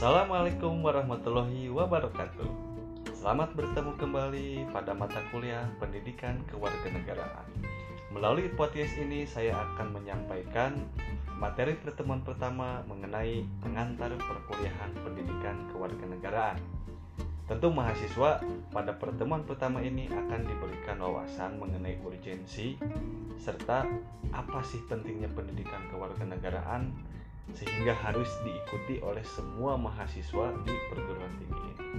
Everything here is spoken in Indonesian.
Assalamualaikum warahmatullahi wabarakatuh. Selamat bertemu kembali pada mata kuliah Pendidikan Kewarganegaraan. Melalui podcast ini saya akan menyampaikan materi pertemuan pertama mengenai pengantar perkuliahan Pendidikan Kewarganegaraan. Tentu mahasiswa pada pertemuan pertama ini akan diberikan wawasan mengenai urgensi serta apa sih pentingnya pendidikan kewarganegaraan sehingga harus diikuti oleh semua mahasiswa di perguruan tinggi ini.